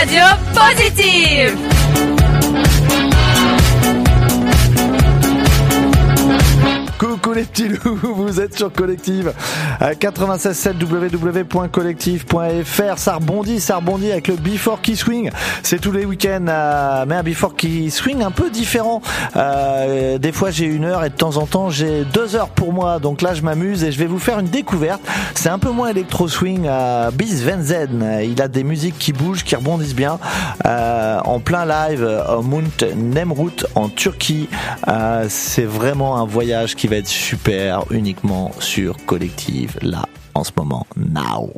아주 포지티브! 그 Les petits loups, vous êtes sur Collective 96.7 www.collective.fr. Ça rebondit, ça rebondit avec le Before Key Swing. C'est tous les week-ends, euh, mais un Before Key Swing un peu différent. Euh, des fois j'ai une heure et de temps en temps j'ai deux heures pour moi. Donc là je m'amuse et je vais vous faire une découverte. C'est un peu moins électro swing à Bis Venzen. Il a des musiques qui bougent, qui rebondissent bien. Euh, en plein live au Mount Nemrut en Turquie. C'est vraiment un voyage qui va être super uniquement sur Collective là en ce moment. Now.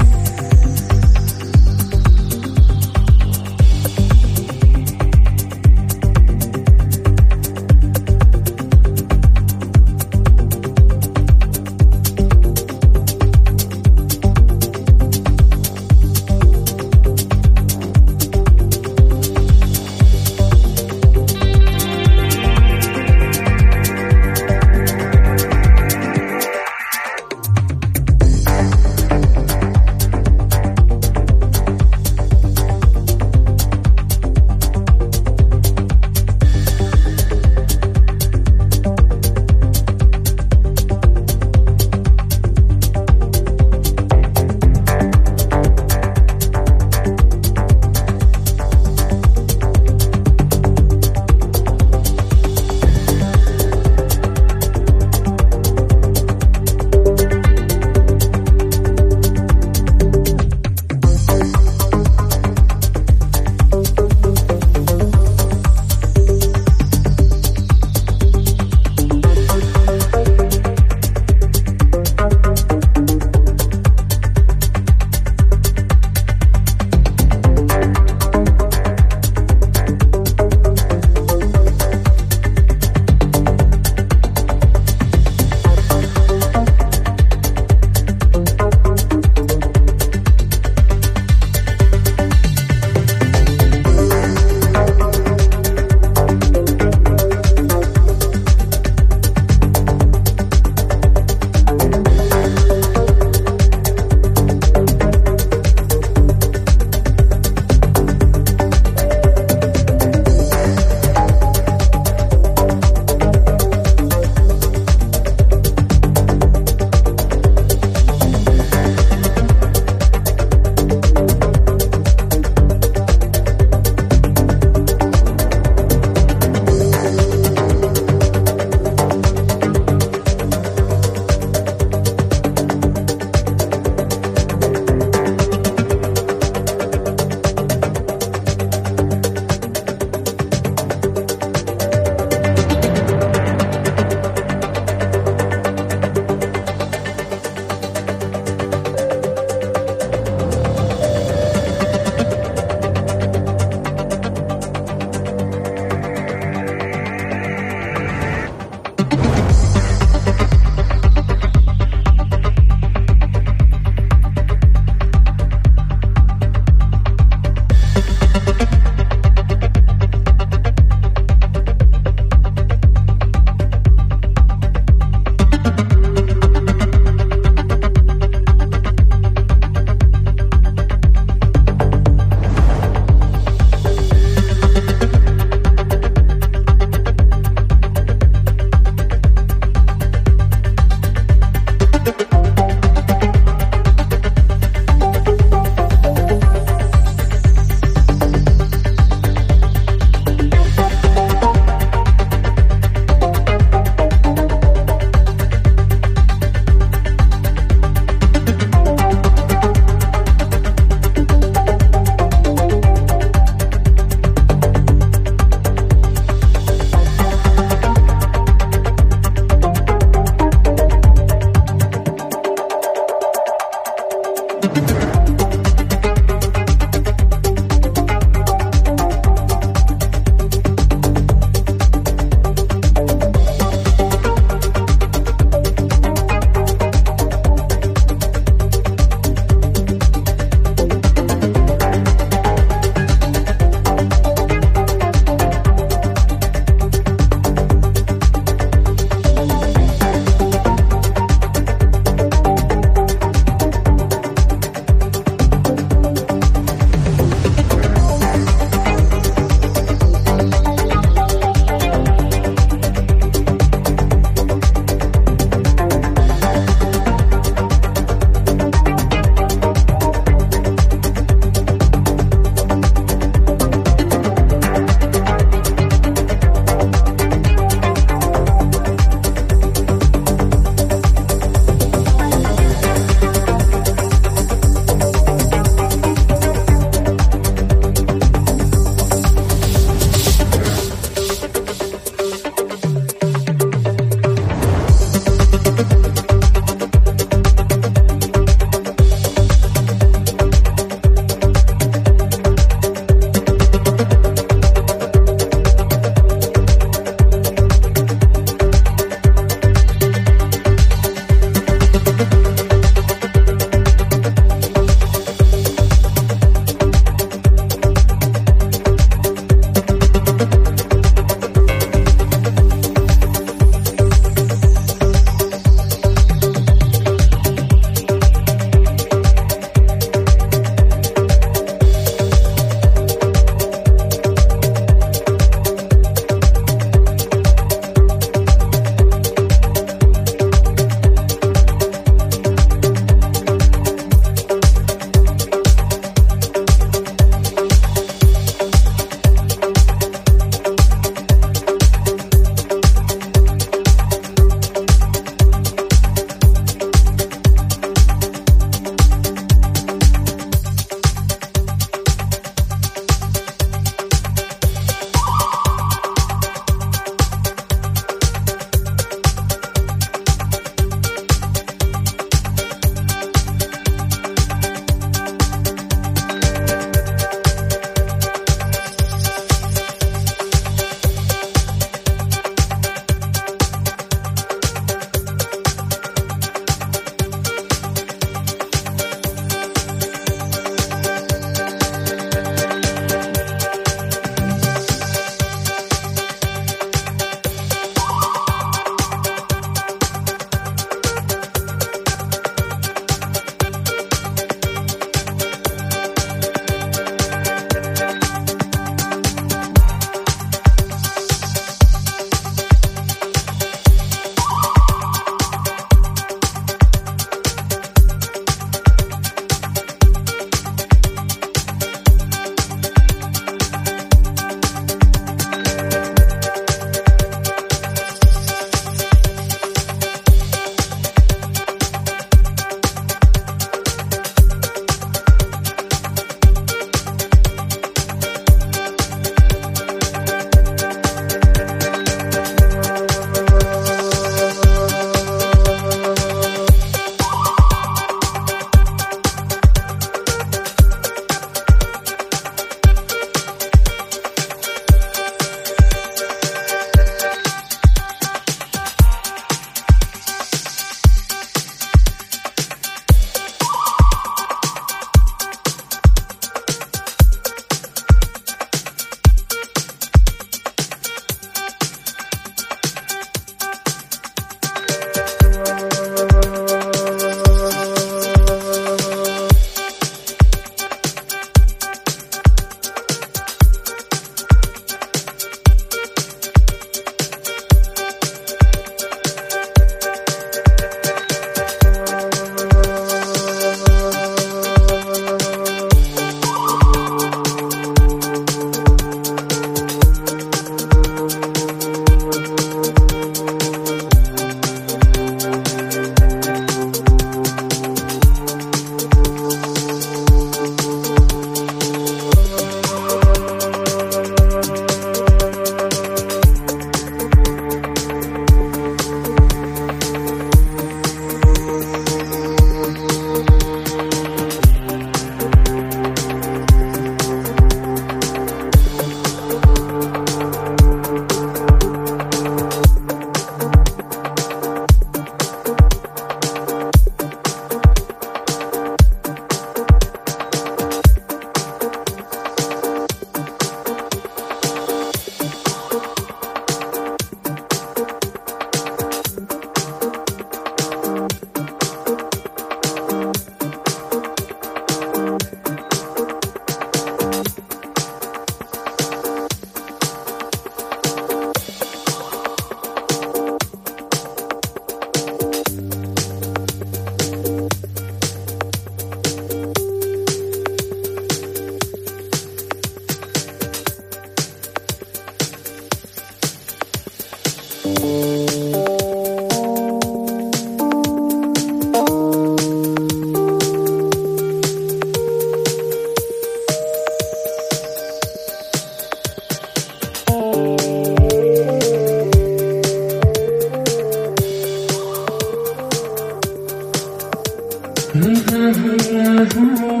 راغو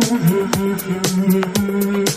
ها